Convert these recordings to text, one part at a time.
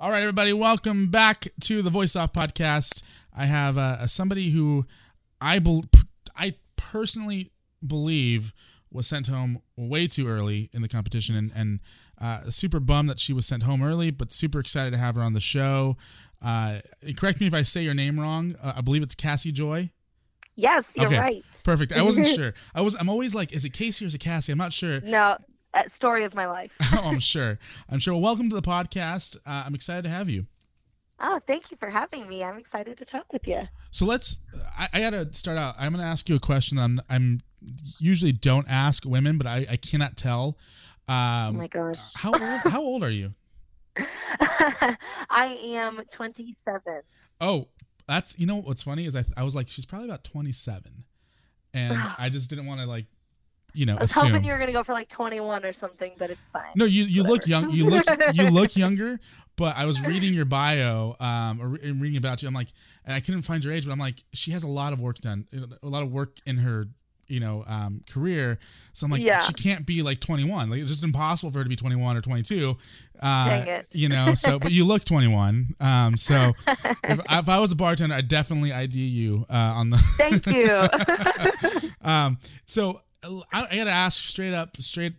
All right, everybody, welcome back to the Voice Off podcast. I have uh, somebody who I bel I personally believe was sent home way too early in the competition, and, and uh, super bummed that she was sent home early, but super excited to have her on the show. Uh, correct me if I say your name wrong. Uh, I believe it's Casi Joy. Yes, you're Okay. right. Perfect. I wasn't sure. I was. I'm always like, is it Casey or is it Cassie? I'm not sure. No, story of my life. oh, I'm sure. I'm sure. Well, welcome to the podcast. Uh, I'm excited to have you. Oh, thank you for having me. I'm excited to talk with you. So let's. I, I got to start out. I'm going to ask you a question. That I'm. I'm usually don't ask women, but I, I cannot tell. oh Um, my gosh. how old? How old are you? I am 27. Oh, that's. You know what's funny is I. I was like, she's probably about 27, and I just didn't want to like, you know, I was assume. hoping you were going to go for like 21 or something, but it's fine. No, you you look young. You look you look younger. But I was reading your bio, um, or re- reading about you. I'm like, and I couldn't find your age, but I'm like, she has a lot of work done, a lot of work in her, you know, um, career. So I'm like, Yeah. she can't be like 21. Like it's just impossible for her to be 21 or 22. Uh, Dang it. You know, so but you look 21. Um, so if, if I was a bartender, I'd definitely ID you uh, on the. Thank you. um, so I, I got to ask straight up, straight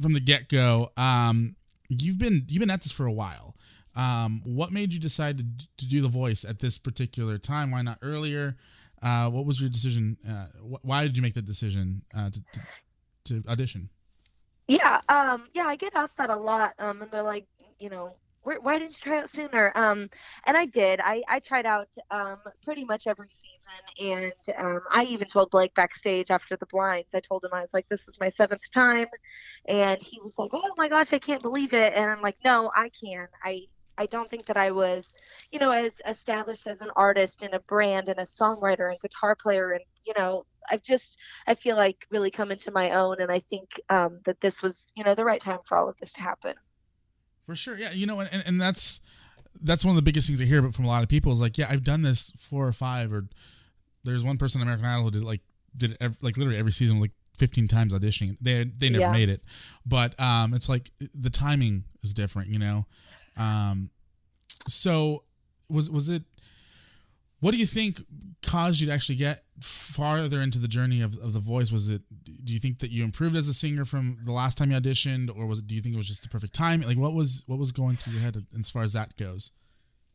from the get go. Um, you've been you've been at this for a while. Um, what made you decide to, to do the voice at this particular time? Why not earlier? Uh, what was your decision? Uh, wh- why did you make the decision uh, to, to, to audition? yeah, um, yeah, I get asked that a lot. Um, and they're like, you know, why, didn't you try out sooner? Um, and I did. I, I tried out um, pretty much every season, and um, I even told Blake backstage after the blinds. I told him I was like, "This is my seventh time," and he was like, "Oh my gosh, I can't believe it!" And I'm like, "No, I can. I I don't think that I was, you know, as established as an artist and a brand and a songwriter and guitar player, and you know, I've just I feel like really come into my own, and I think um, that this was, you know, the right time for all of this to happen." For sure, yeah. You know, and, and that's that's one of the biggest things I hear but from a lot of people is like, yeah, I've done this four or five, or there's one person on American Idol who did like did it ev- like literally every season like 15 times auditioning. They they never Yeah. made it, but um, it's like the timing is different, you know. Um, so was was it? What do you think caused you to actually get farther into the journey of, of the voice? Was it? Do you think that you improved as a singer from the last time you auditioned, or was it? Do you think it was just the perfect time? Like, what was what was going through your head as far as that goes?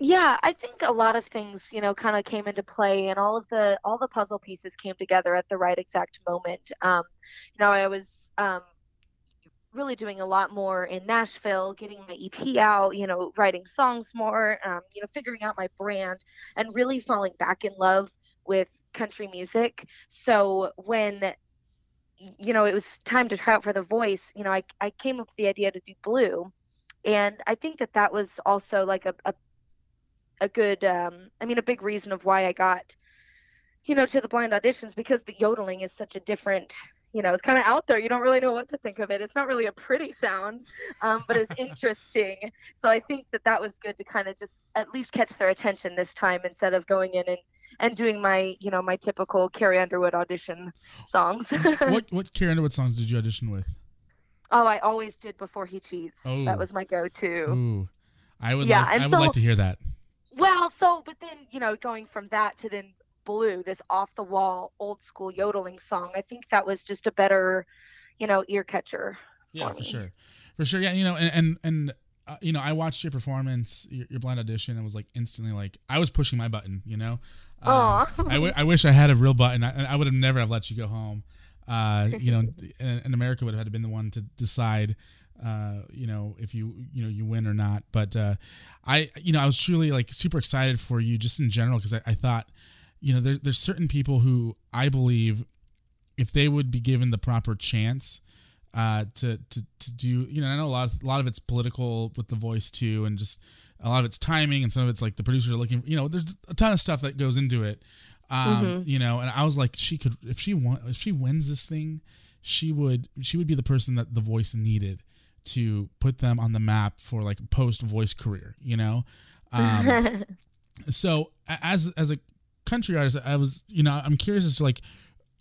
Yeah, I think a lot of things, you know, kind of came into play, and all of the all the puzzle pieces came together at the right exact moment. Um, you know, I was um, really doing a lot more in Nashville, getting my EP out, you know, writing songs more, um, you know, figuring out my brand, and really falling back in love with country music. So when you know it was time to try out for The Voice, you know, I I came up with the idea to do Blue, and I think that that was also like a, a a good um i mean a big reason of why i got you know to the blind auditions because the yodeling is such a different you know it's kind of out there. You don't really know what to think of it. It's not really a pretty sound um, but it's interesting. So i think that that was good to kind of just at least catch their attention this time instead of going in and and doing my you know my typical carrie underwood audition songs what what Carrie Underwood songs did you audition with? oh i always did before he cheats Oh. that was my go-to Ooh, I would Yeah, like, and I would so- like to hear that. Well, so but then you know going from that to then Blue, this off the wall old school yodeling song, I think that was just a better, you know, ear catcher. Yeah, for for sure, for sure. Yeah, you know, and and, and uh, you know, I watched your performance, your, your blind audition, and was like instantly like I was pushing my button. You know, Aw. I, w- I wish I had a real button. I, I would have never have let you go home. Uh, you know, and, and America would have had to been the one to decide. Uh, you know, if you you know you win or not. But uh, I you know I was truly like super excited for you just in general because I, I thought you know there, there's certain people who I believe if they would be given the proper chance uh, to, to to do you know I know a lot of, a lot of it's political with the voice too and just a lot of it's timing and some of it's like the producers are looking you know there's a ton of stuff that goes into it um, Mhm. you know and I was like she could if she won if she wins this thing she would she would be the person that the voice needed to put them on the map for like a post voice career you know um, so as as a country artist i was you know i'm curious as to like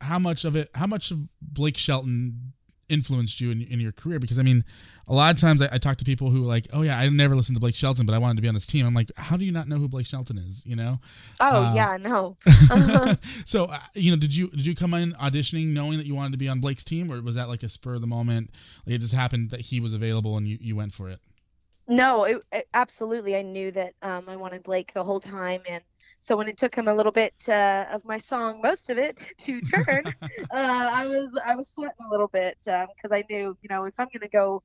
how much of it how much of blake shelton influenced you in, in your career? Because i mean a lot of times I, I, talk to people who are like oh yeah i never listened to blake shelton but i wanted to be on this team. I'm like how do you not know who blake shelton is you know? Oh uh, yeah no. So uh, you know did you did you come in auditioning knowing that you wanted to be on blake's team or was that like a spur of the moment? Like it just happened that he was available and you, you went for it? No it, it, absolutely. I knew that um, i wanted blake the whole time and so when it took him a little bit uh, of my song, most of it, to turn, uh, I was I was sweating a little bit because um, I knew, you know, if I'm gonna go,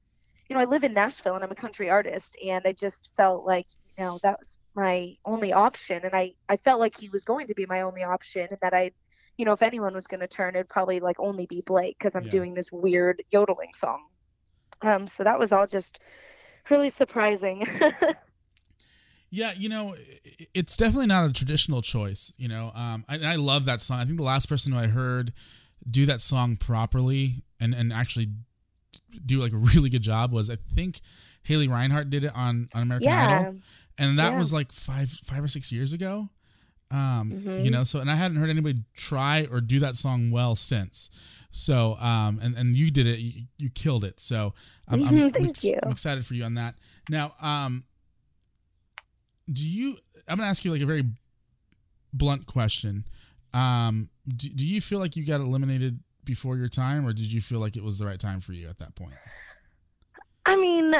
you know, I live in Nashville and I'm a country artist, and I just felt like, you know, that was my only option, and I I felt like he was going to be my only option, and that I, you know, if anyone was gonna turn, it'd probably like only be Blake because I'm yeah. doing this weird yodeling song. Um, so that was all just really surprising. Yeah, you know, it's definitely not a traditional choice. You know, um, I, I love that song. I think the last person who I heard do that song properly and and actually do like a really good job was I think Haley Reinhart did it on on American yeah. Idol, and that yeah. was like five five or six years ago. Um, mm-hmm. you know, so and I hadn't heard anybody try or do that song well since. So, um, and and you did it, you, you killed it. So, I'm, I'm, Thank I'm, ex-. I'm excited for you on that. Now, um, do you i'm gonna ask you like a very blunt question. Um do, do you feel like you got eliminated before your time or did you feel like it was the right time for you at that point? I mean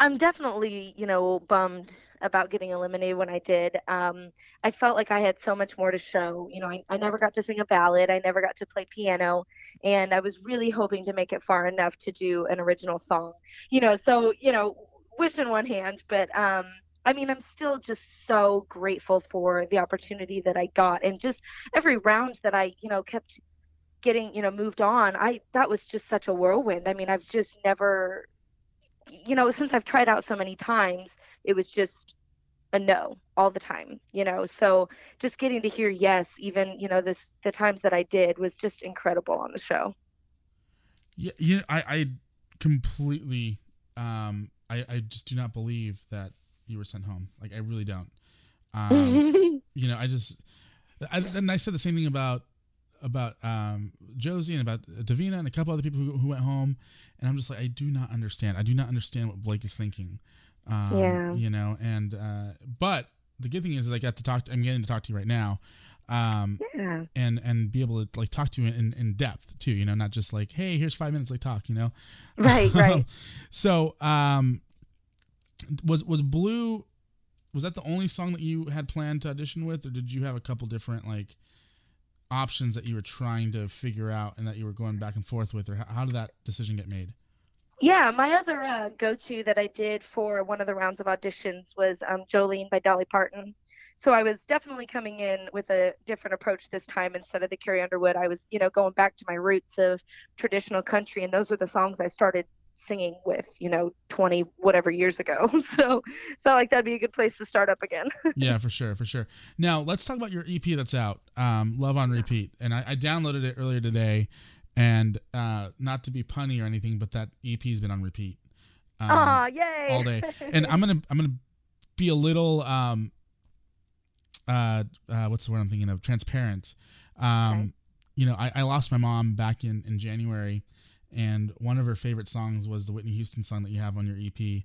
i'm definitely you know bummed about getting eliminated when i did. Um i felt like i had so much more to show. You know I, I never got to sing a ballad. I never got to play piano. And i was really hoping to make it far enough to do an original song. You know so you know wish in one hand but um I mean, I'm still just so grateful for the opportunity that I got and just every round that I, you know, kept getting, you know, moved on. I that was just such a whirlwind. I mean, I've just never you know, since I've tried out so many times, it was just a no all the time, you know. So just getting to hear yes, even, you know, this the times that I did was just incredible on the show. Yeah, you know, I I completely um I I just do not believe that you were sent home. Like I really don't. Um, you know, I just I, and I said the same thing about about um, Josie and about Davina and a couple other people who, who went home, and I'm just like I do not understand. I do not understand what Blake is thinking. Um, yeah. You know, and uh, but the good thing is, is I got to talk. To, I'm getting to talk to you right now. Um, yeah. and and be able to like talk to you in, in depth too you know not just like hey here's five minutes like talk you know right right so um was was blue was that the only song that you had planned to audition with or did you have a couple different like options that you were trying to figure out and that you were going back and forth with or how, how did that decision get made? Yeah my other uh, go-to that i did for one of the rounds of auditions was um, jolene by dolly parton. So i was definitely coming in with a different approach this time. Instead of the carrie underwood i was you know going back to my roots of traditional country and those were the songs i started singing with, you know, 20 whatever years ago. So felt like that'd be a good place to start up again. yeah, for sure, for sure. Now let's talk about your EP that's out, um, Love on Repeat. And I, I downloaded it earlier today, and uh, not to be punny or anything, but that EP's been on repeat. Um, oh, yay! All day, and I'm gonna I'm gonna be a little um uh, uh what's the word I'm thinking of transparent. Um, okay. you know, I, I lost my mom back in in January and one of her favorite songs was the Whitney Houston song that you have on your EP.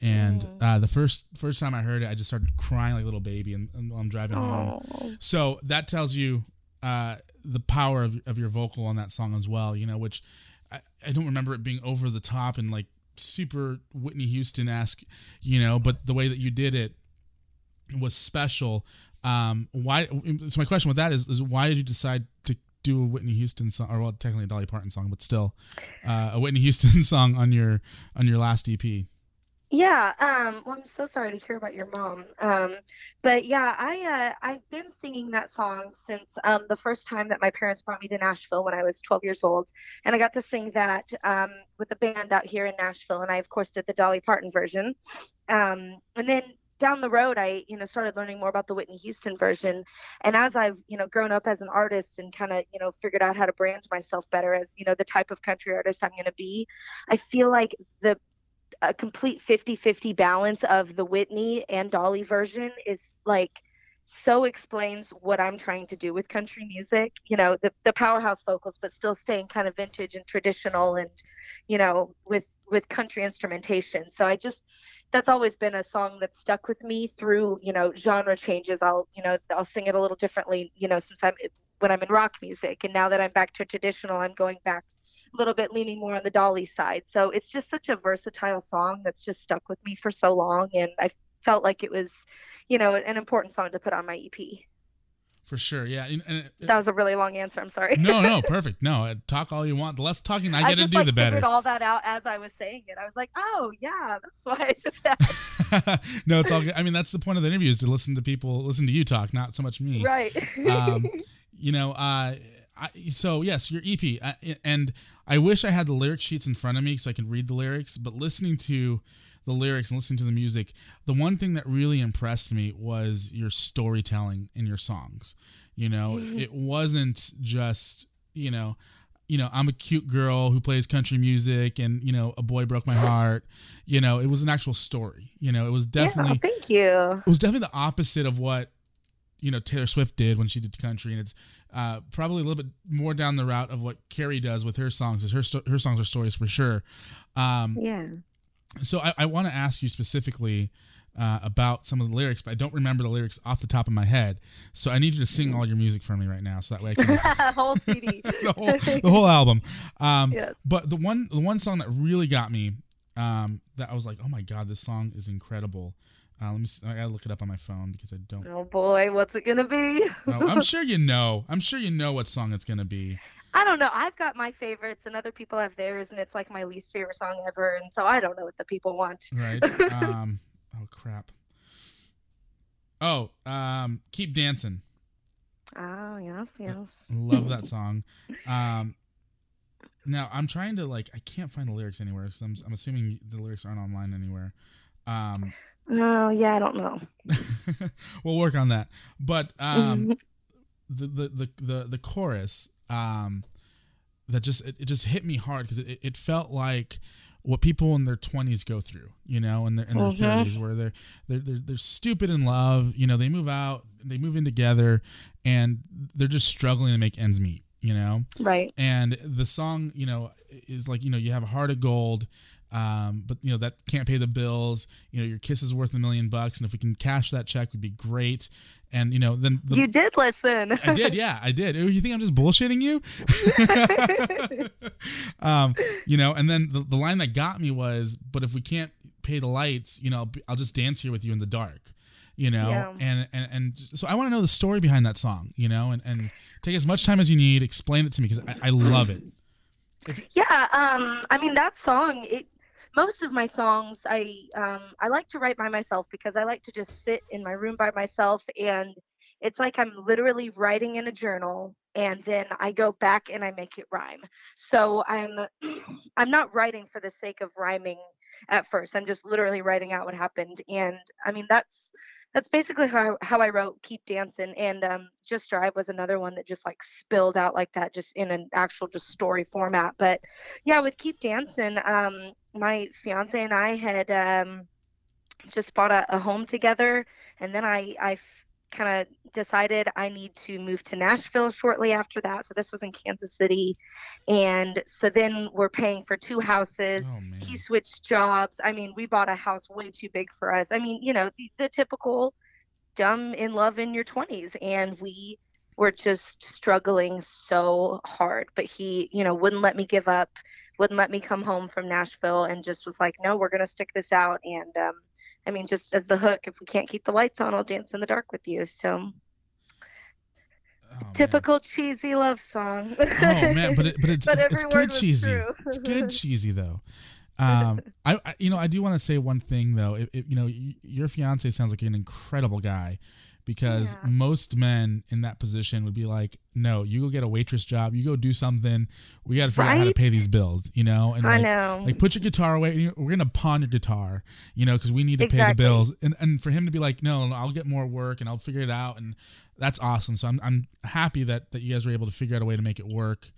And mm. uh, the first first time I heard it, I just started crying like a little baby, and, and while I'm driving home. So that tells you uh, the power of, of your vocal on that song as well. You know, which I, I don't remember it being over the top and like super Whitney Houston esque, you know, but the way that you did it was special. Um, why? So my question with that is, is why did you decide do a Whitney Houston song, or well, technically a Dolly Parton song, but still uh, a Whitney Houston song on your on your last EP. Yeah, um, well, I'm so sorry to hear about your mom. Um, but yeah, I uh, I've been singing that song since um, the first time that my parents brought me to Nashville when I was 12 years old, and I got to sing that um, with a band out here in Nashville, and I of course did the Dolly Parton version. Um, and then down the road i you know started learning more about the whitney houston version and as i've you know grown up as an artist and kind of you know figured out how to brand myself better as you know the type of country artist i'm going to be i feel like the a complete 50-50 balance of the whitney and dolly version is like so explains what I'm trying to do with country music. You know, the the powerhouse vocals, but still staying kind of vintage and traditional, and you know, with with country instrumentation. So I just that's always been a song that stuck with me through you know genre changes. I'll you know I'll sing it a little differently. You know, since I'm when I'm in rock music, and now that I'm back to traditional, I'm going back a little bit leaning more on the Dolly side. So it's just such a versatile song that's just stuck with me for so long, and I felt like it was you know, an important song to put on my EP. For sure, yeah. And, and that was a really long answer. I'm sorry. no, no, perfect. No, uh, talk all you want. The less talking I, I get just, to do, like, the better. I figured all that out as I was saying it. I was like, oh yeah, that's why I did that. no, it's all good. I mean, that's the point of the interview is to listen to people, listen to you talk, not so much me. Right. um, you know, uh, I, so yes, your EP, uh, and I wish I had the lyric sheets in front of me so I can read the lyrics. But listening to the lyrics and listening to the music, the one thing that really impressed me was your storytelling in your songs. You know, mm-hmm. it wasn't just, you know, you know, I'm a cute girl who plays country music and, you know, a boy broke my heart. You know, it was an actual story. You know, it was definitely yeah, thank you. It was definitely the opposite of what, you know, Taylor Swift did when she did country and it's uh, probably a little bit more down the route of what Carrie does with her songs. Is her sto- her songs are stories for sure. Um, yeah so I, I want to ask you specifically uh, about some of the lyrics, but I don't remember the lyrics off the top of my head. So I need you to sing all your music for me right now, so that way I can whole CD, the whole the whole album. Um, yes. But the one the one song that really got me, um, that I was like, oh my god, this song is incredible. Uh, let me. See, I gotta look it up on my phone because I don't. Oh boy, what's it gonna be? no, I'm sure you know. I'm sure you know what song it's gonna be. I don't know. I've got my favorites, and other people have theirs, and it's like my least favorite song ever. And so I don't know what the people want. Right. um. Oh crap. Oh. Um. Keep dancing. Oh yes, yes. Love that song. Um. Now I'm trying to like I can't find the lyrics anywhere, so I'm, I'm assuming the lyrics aren't online anywhere. Um. No, yeah, I don't know. we'll work on that. But um, the, the the the the chorus um, that just it, it just hit me hard because it, it felt like what people in their 20s go through you know in their, in their mm-hmm. 30s where they're, they're they're they're stupid in love you know they move out they move in together and they're just struggling to make ends meet you know right and the song you know is like you know you have a heart of gold um, but you know that can't pay the bills. You know your kiss is worth a million bucks, and if we can cash that check, would be great. And you know then the, you did listen. I did, yeah, I did. You think I'm just bullshitting you? um, you know, and then the, the line that got me was, "But if we can't pay the lights, you know, I'll just dance here with you in the dark." You know, yeah. and and and so I want to know the story behind that song. You know, and and take as much time as you need. Explain it to me because I, I love it. yeah, um, I mean that song. It most of my songs I um, I like to write by myself because I like to just sit in my room by myself and it's like I'm literally writing in a journal and then I go back and I make it rhyme. So I'm I'm not writing for the sake of rhyming at first. I'm just literally writing out what happened and I mean that's that's basically how, how I wrote Keep Dancing. And um, Just Drive was another one that just like spilled out like that, just in an actual just story format. But yeah, with Keep Dancing, um, my fiance and I had um, just bought a, a home together. And then I, I kind of decided I need to move to Nashville shortly after that. So this was in Kansas City. And so then we're paying for two houses. Oh, he switched jobs. I mean, we bought a house way too big for us. I mean, you know, the, the typical dumb in love in your 20s. And we were just struggling so hard. But he, you know, wouldn't let me give up, wouldn't let me come home from Nashville, and just was like, no, we're going to stick this out. And, um, I mean, just as the hook, if we can't keep the lights on, I'll dance in the dark with you. So. Oh, Typical man. cheesy love song. oh man, but it, but it's but it's, it's good cheesy. it's good cheesy though. Um, I, I, you know I do want to say one thing though. It, it, you know your fiance sounds like an incredible guy, because yeah. most men in that position would be like, "No, you go get a waitress job. You go do something. We got to figure right? out how to pay these bills." You know, and I like, know. like put your guitar away. We're gonna pawn your guitar, you know, because we need to exactly. pay the bills. And and for him to be like, "No, I'll get more work and I'll figure it out," and that's awesome. So I'm I'm happy that that you guys were able to figure out a way to make it work.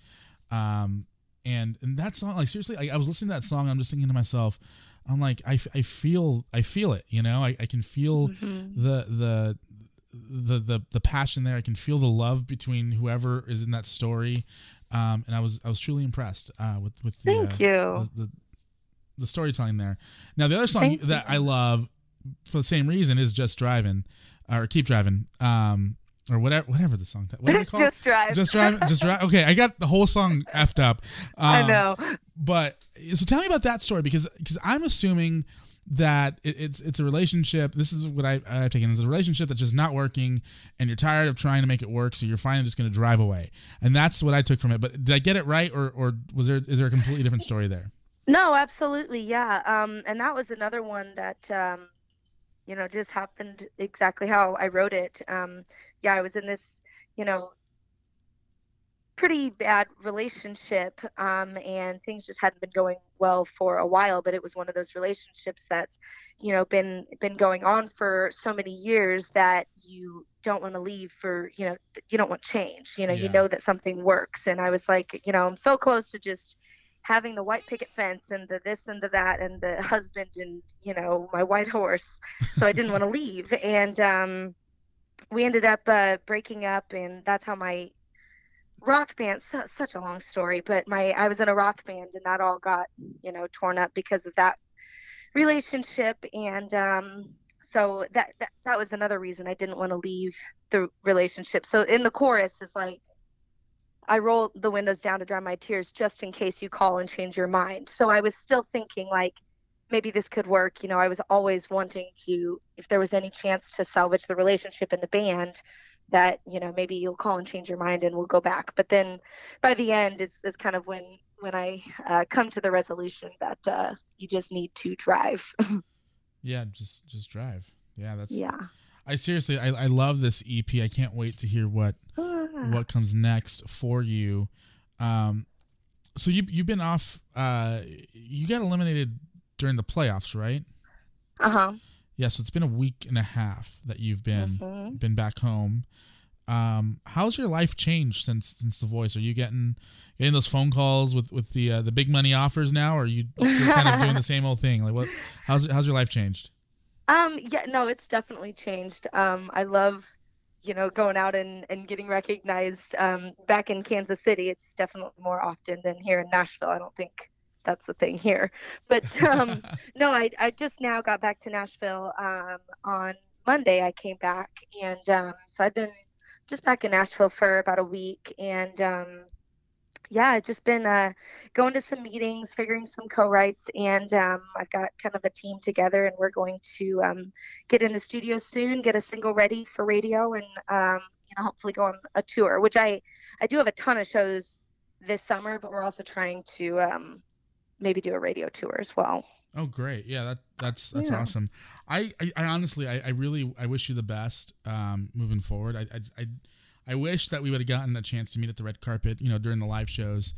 Um, and and that song, like seriously, I, I was listening to that song. I'm just thinking to myself. I'm like I, I feel I feel it you know I, I can feel mm-hmm. the the the the the passion there. I can feel the love between whoever is in that story, um, and I was I was truly impressed uh, with with the, Thank uh, you. the, the the storytelling there. Now the other song Thank that you. I love for the same reason is just driving or keep driving um or whatever whatever the song what is it called Just drive. just drive just drive okay i got the whole song effed up um, I know. but so tell me about that story because because i'm assuming that it, it's it's a relationship this is what I, i've taken is a relationship that's just not working and you're tired of trying to make it work so you're finally just going to drive away and that's what i took from it but did i get it right or or was there is there a completely different story there No, absolutely, yeah. Um, and that was another one that um, you know just happened exactly how I wrote it. Um, yeah, I was in this, you know, pretty bad relationship, um, and things just hadn't been going well for a while. But it was one of those relationships that's, you know, been been going on for so many years that you don't want to leave for, you know, you don't want change. You know, you know that something works. And I was like, you know, I'm so close to just having the white picket fence and the this and the that and the husband and you know my white horse so i didn't want to leave and um we ended up uh breaking up and that's how my rock band su- such a long story but my i was in a rock band and that all got you know torn up because of that relationship and um so that that, that was another reason i didn't want to leave the relationship so in the chorus it's like I roll the windows down to dry my tears just in case you call and change your mind. So I was still thinking like maybe this could work. You know, I was always wanting to if there was any chance to salvage the relationship in the band that, you know, maybe you'll call and change your mind and we'll go back. But then by the end it's it's kind of when when I uh, come to the resolution that uh, you just need to drive. yeah just just drive yeah that's yeah. i seriously I, I love this ep i can't wait to hear what what comes next for you. Um, so you you've been off. Uh, you got eliminated during the playoffs, right? Uh huh. Yeah. So it's been a week and a half that you've been Mhm. been back home. Um, how's your life changed since since the voice? Are you getting getting those phone calls with with the uh, the big money offers now, or are you still kind of doing the same old thing? Like what? How's how's your life changed? Um, yeah, no, it's definitely changed. Um, I love, you know, going out and, and getting recognized. Um, back in Kansas City, it's definitely more often than here in Nashville. I don't think that's the thing here. But um, no, I, I just now got back to Nashville um, on Monday. I came back, and um, so I've been just back in Nashville for about a week, and um, yeah, I've just been uh, going to some meetings, figuring some co-writes, and um, I've got kind of a team together, and we're going to um, get in the studio soon, get a single ready for radio, and um, you know, hopefully go on a tour. Which I I do have a ton of shows this summer, but we're also trying to um, maybe do a radio tour as well. Oh, great! Yeah, that that's that's Yeah. awesome. I, I, I honestly, I, I really, I wish you the best um, moving forward. I, I, I, I wish that we would have gotten a chance to meet at the red carpet, you know, during the live shows,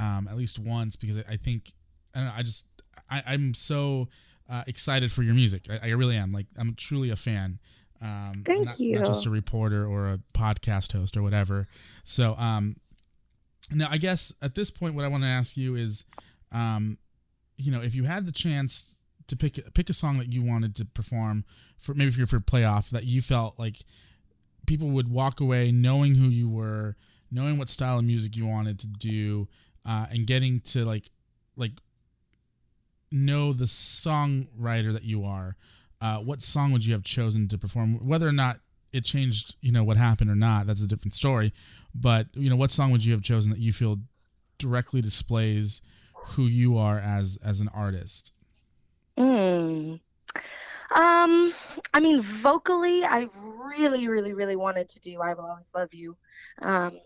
um, at least once, because I, I think, I don't know, I just, I, I'm so uh, excited for your music. I, I really am. Like, I'm truly a fan. Um, Thank not, you. Not just a reporter or a podcast host or whatever. So, um, now I guess at this point, what I want to ask you is, um, you know, if you had the chance to pick pick a song that you wanted to perform for maybe for for playoff that you felt like people would walk away knowing who you were, knowing what style of music you wanted to do, uh, and getting to like like know the songwriter that you are. Uh, what song would you have chosen to perform? Whether or not it changed, you know, what happened or not, that's a different story. But you know, what song would you have chosen that you feel directly displays who you are as as an artist? Mm. Um, I mean, vocally, I really, really, really wanted to do "I Will Always Love You," um,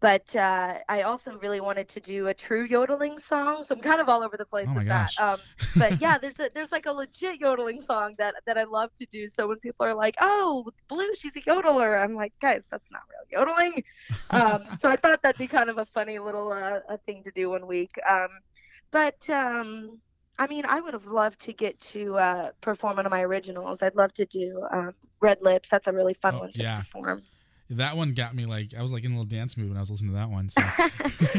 but uh, I also really wanted to do a true yodeling song. So I'm kind of all over the place Oh with gosh. that. Um, but yeah, there's a there's like a legit yodeling song that that I love to do. So when people are like, "Oh, Blue, she's a yodeler," I'm like, guys, that's not real yodeling. Um, so I thought that'd be kind of a funny little uh, a thing to do one week. Um, but um, I mean, I would have loved to get to uh, perform one of my originals. I'd love to do um, Red Lips. That's a really fun Oh, one to yeah. perform. That one got me like I was like in a little dance mood when I was listening to that one. So.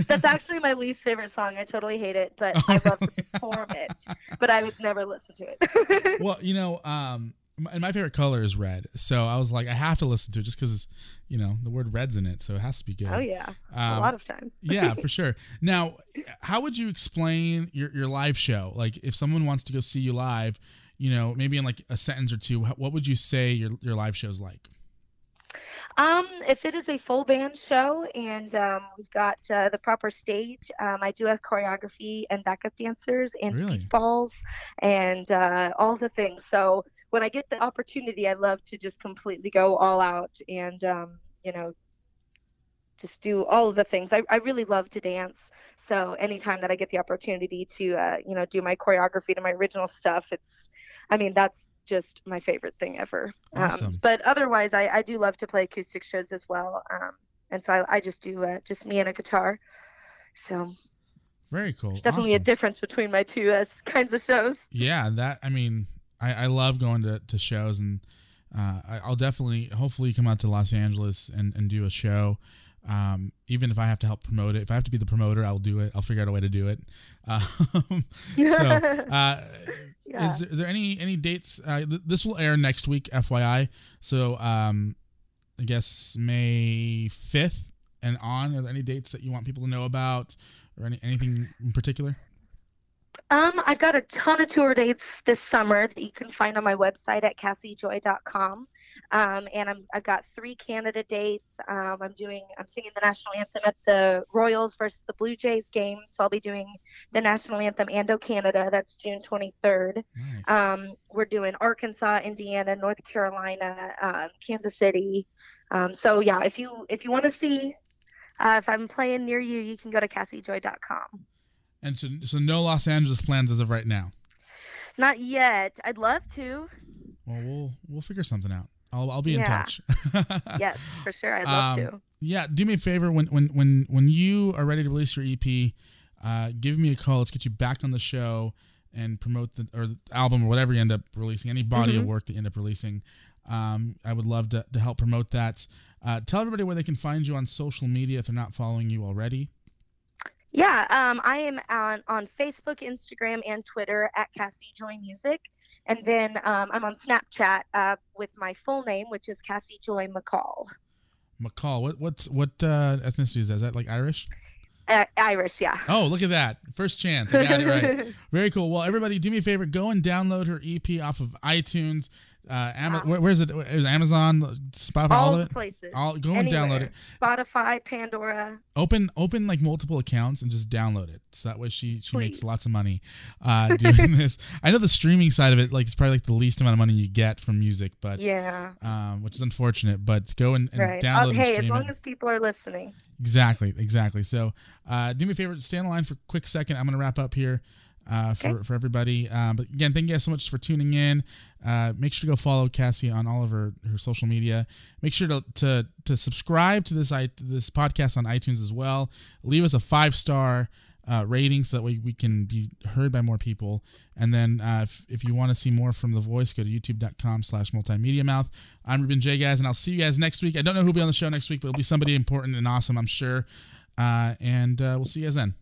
That's actually my least favorite song. I totally hate it, but Oh, I love to really? perform it. But I would never listen to it. well, you know, um, and my favorite color is red. So I was like, I have to listen to it just because, you know, the word red's in it, so it has to be good. Oh yeah, um, a lot of times. yeah, for sure. Now, how would you explain your your live show? Like, if someone wants to go see you live, you know, maybe in like a sentence or two, what would you say your your live show's like? Um, if it is a full band show and um, we've got uh, the proper stage, um, I do have choreography and backup dancers and really? balls and uh, all the things. So when I get the opportunity, I love to just completely go all out and um, you know just do all of the things. I, I really love to dance. So anytime that I get the opportunity to uh, you know do my choreography to my original stuff, it's I mean that's just my favorite thing ever. Um, awesome. Um, but otherwise, I, I do love to play acoustic shows as well. Um, and so I, I just do uh, just me and a guitar. So very cool. There's definitely awesome. a difference between my two uh, kinds of shows. Yeah, that I mean, I, I love going to, to shows, and uh, I, will definitely, hopefully, come out to Los Angeles and, and do a show. Um, even if I have to help promote it, if I have to be the promoter, I'll do it. I'll figure out a way to do it. Um, so, uh, yeah. is, there, is, there, any any dates? Uh, th- this will air next week, FYI. So, um, I guess May fifth and on. Are there any dates that you want people to know about, or any anything in particular? Um, I've got a ton of tour dates this summer that you can find on my website at casijoy.com. Um, and I'm, I've got three Canada dates. Um, I'm doing, I'm singing the national anthem at the Royals versus the Blue Jays game. So I'll be doing the national anthem Ando Canada. That's June 23rd. Nice. Um, we're doing Arkansas, Indiana, North Carolina, um, Kansas City. Um, so yeah, if you if you want to see uh, if I'm playing near you, you can go to casijoy.com. And so, so no Los Angeles plans as of right now. Not yet. I'd love to. Well, we'll we'll figure something out. I'll I'll be in yeah. touch. yes, for sure. I'd love um, to. Yeah, do me a favor when when when when you are ready to release your EP, uh, give me a call. Let's get you back on the show and promote the or the album or whatever you end up releasing, any body mm-hmm. of work that you end up releasing. Um, I would love to, to help promote that. Uh, tell everybody where they can find you on social media if they're not following you already. Yeah, um, I am on, on Facebook, Instagram, and Twitter at Casi Joy Music. And then um, I'm on Snapchat uh, with my full name, which is Casi Joy McCall. McCall. What what's what uh, ethnicity is that? Is that like Irish? Uh, Irish, yeah. Oh, look at that! First chance, I got it right. Very cool. Well, everybody, do me a favor: go and download her EP off of iTunes. Uh, Ama- wow. where, is it? Is Amazon, Spotify, all, all of it? places. All go and download it. Spotify, Pandora. Open open like multiple accounts and just download it. So that way she she Please. makes lots of money uh, doing this. I know the streaming side of it, like it's probably like the least amount of money you get from music, but yeah, um, which is unfortunate. But go and, and right. download. Okay, as long it. as people are listening. Exactly, exactly. So, uh, do me a favor, stay on the line for a quick second. I'm going to wrap up here uh, for, okay. for everybody. Uh, but again, thank you guys so much for tuning in. Uh, make sure to go follow Casi on all of her, her social media. Make sure to, to, to subscribe to this, to this podcast on iTunes as well. Leave us a five star uh, rating so that way we can be heard by more people. And then uh, if, if you want to see more from The Voice, go to youtube.com slash multimedia mouth. I'm Ruben Jay. Guys, and I'll see you guys next week. I don't know who'll be on the show next week, but it'll be somebody important and awesome, I'm sure. Uh, and uh, we'll see you guys then.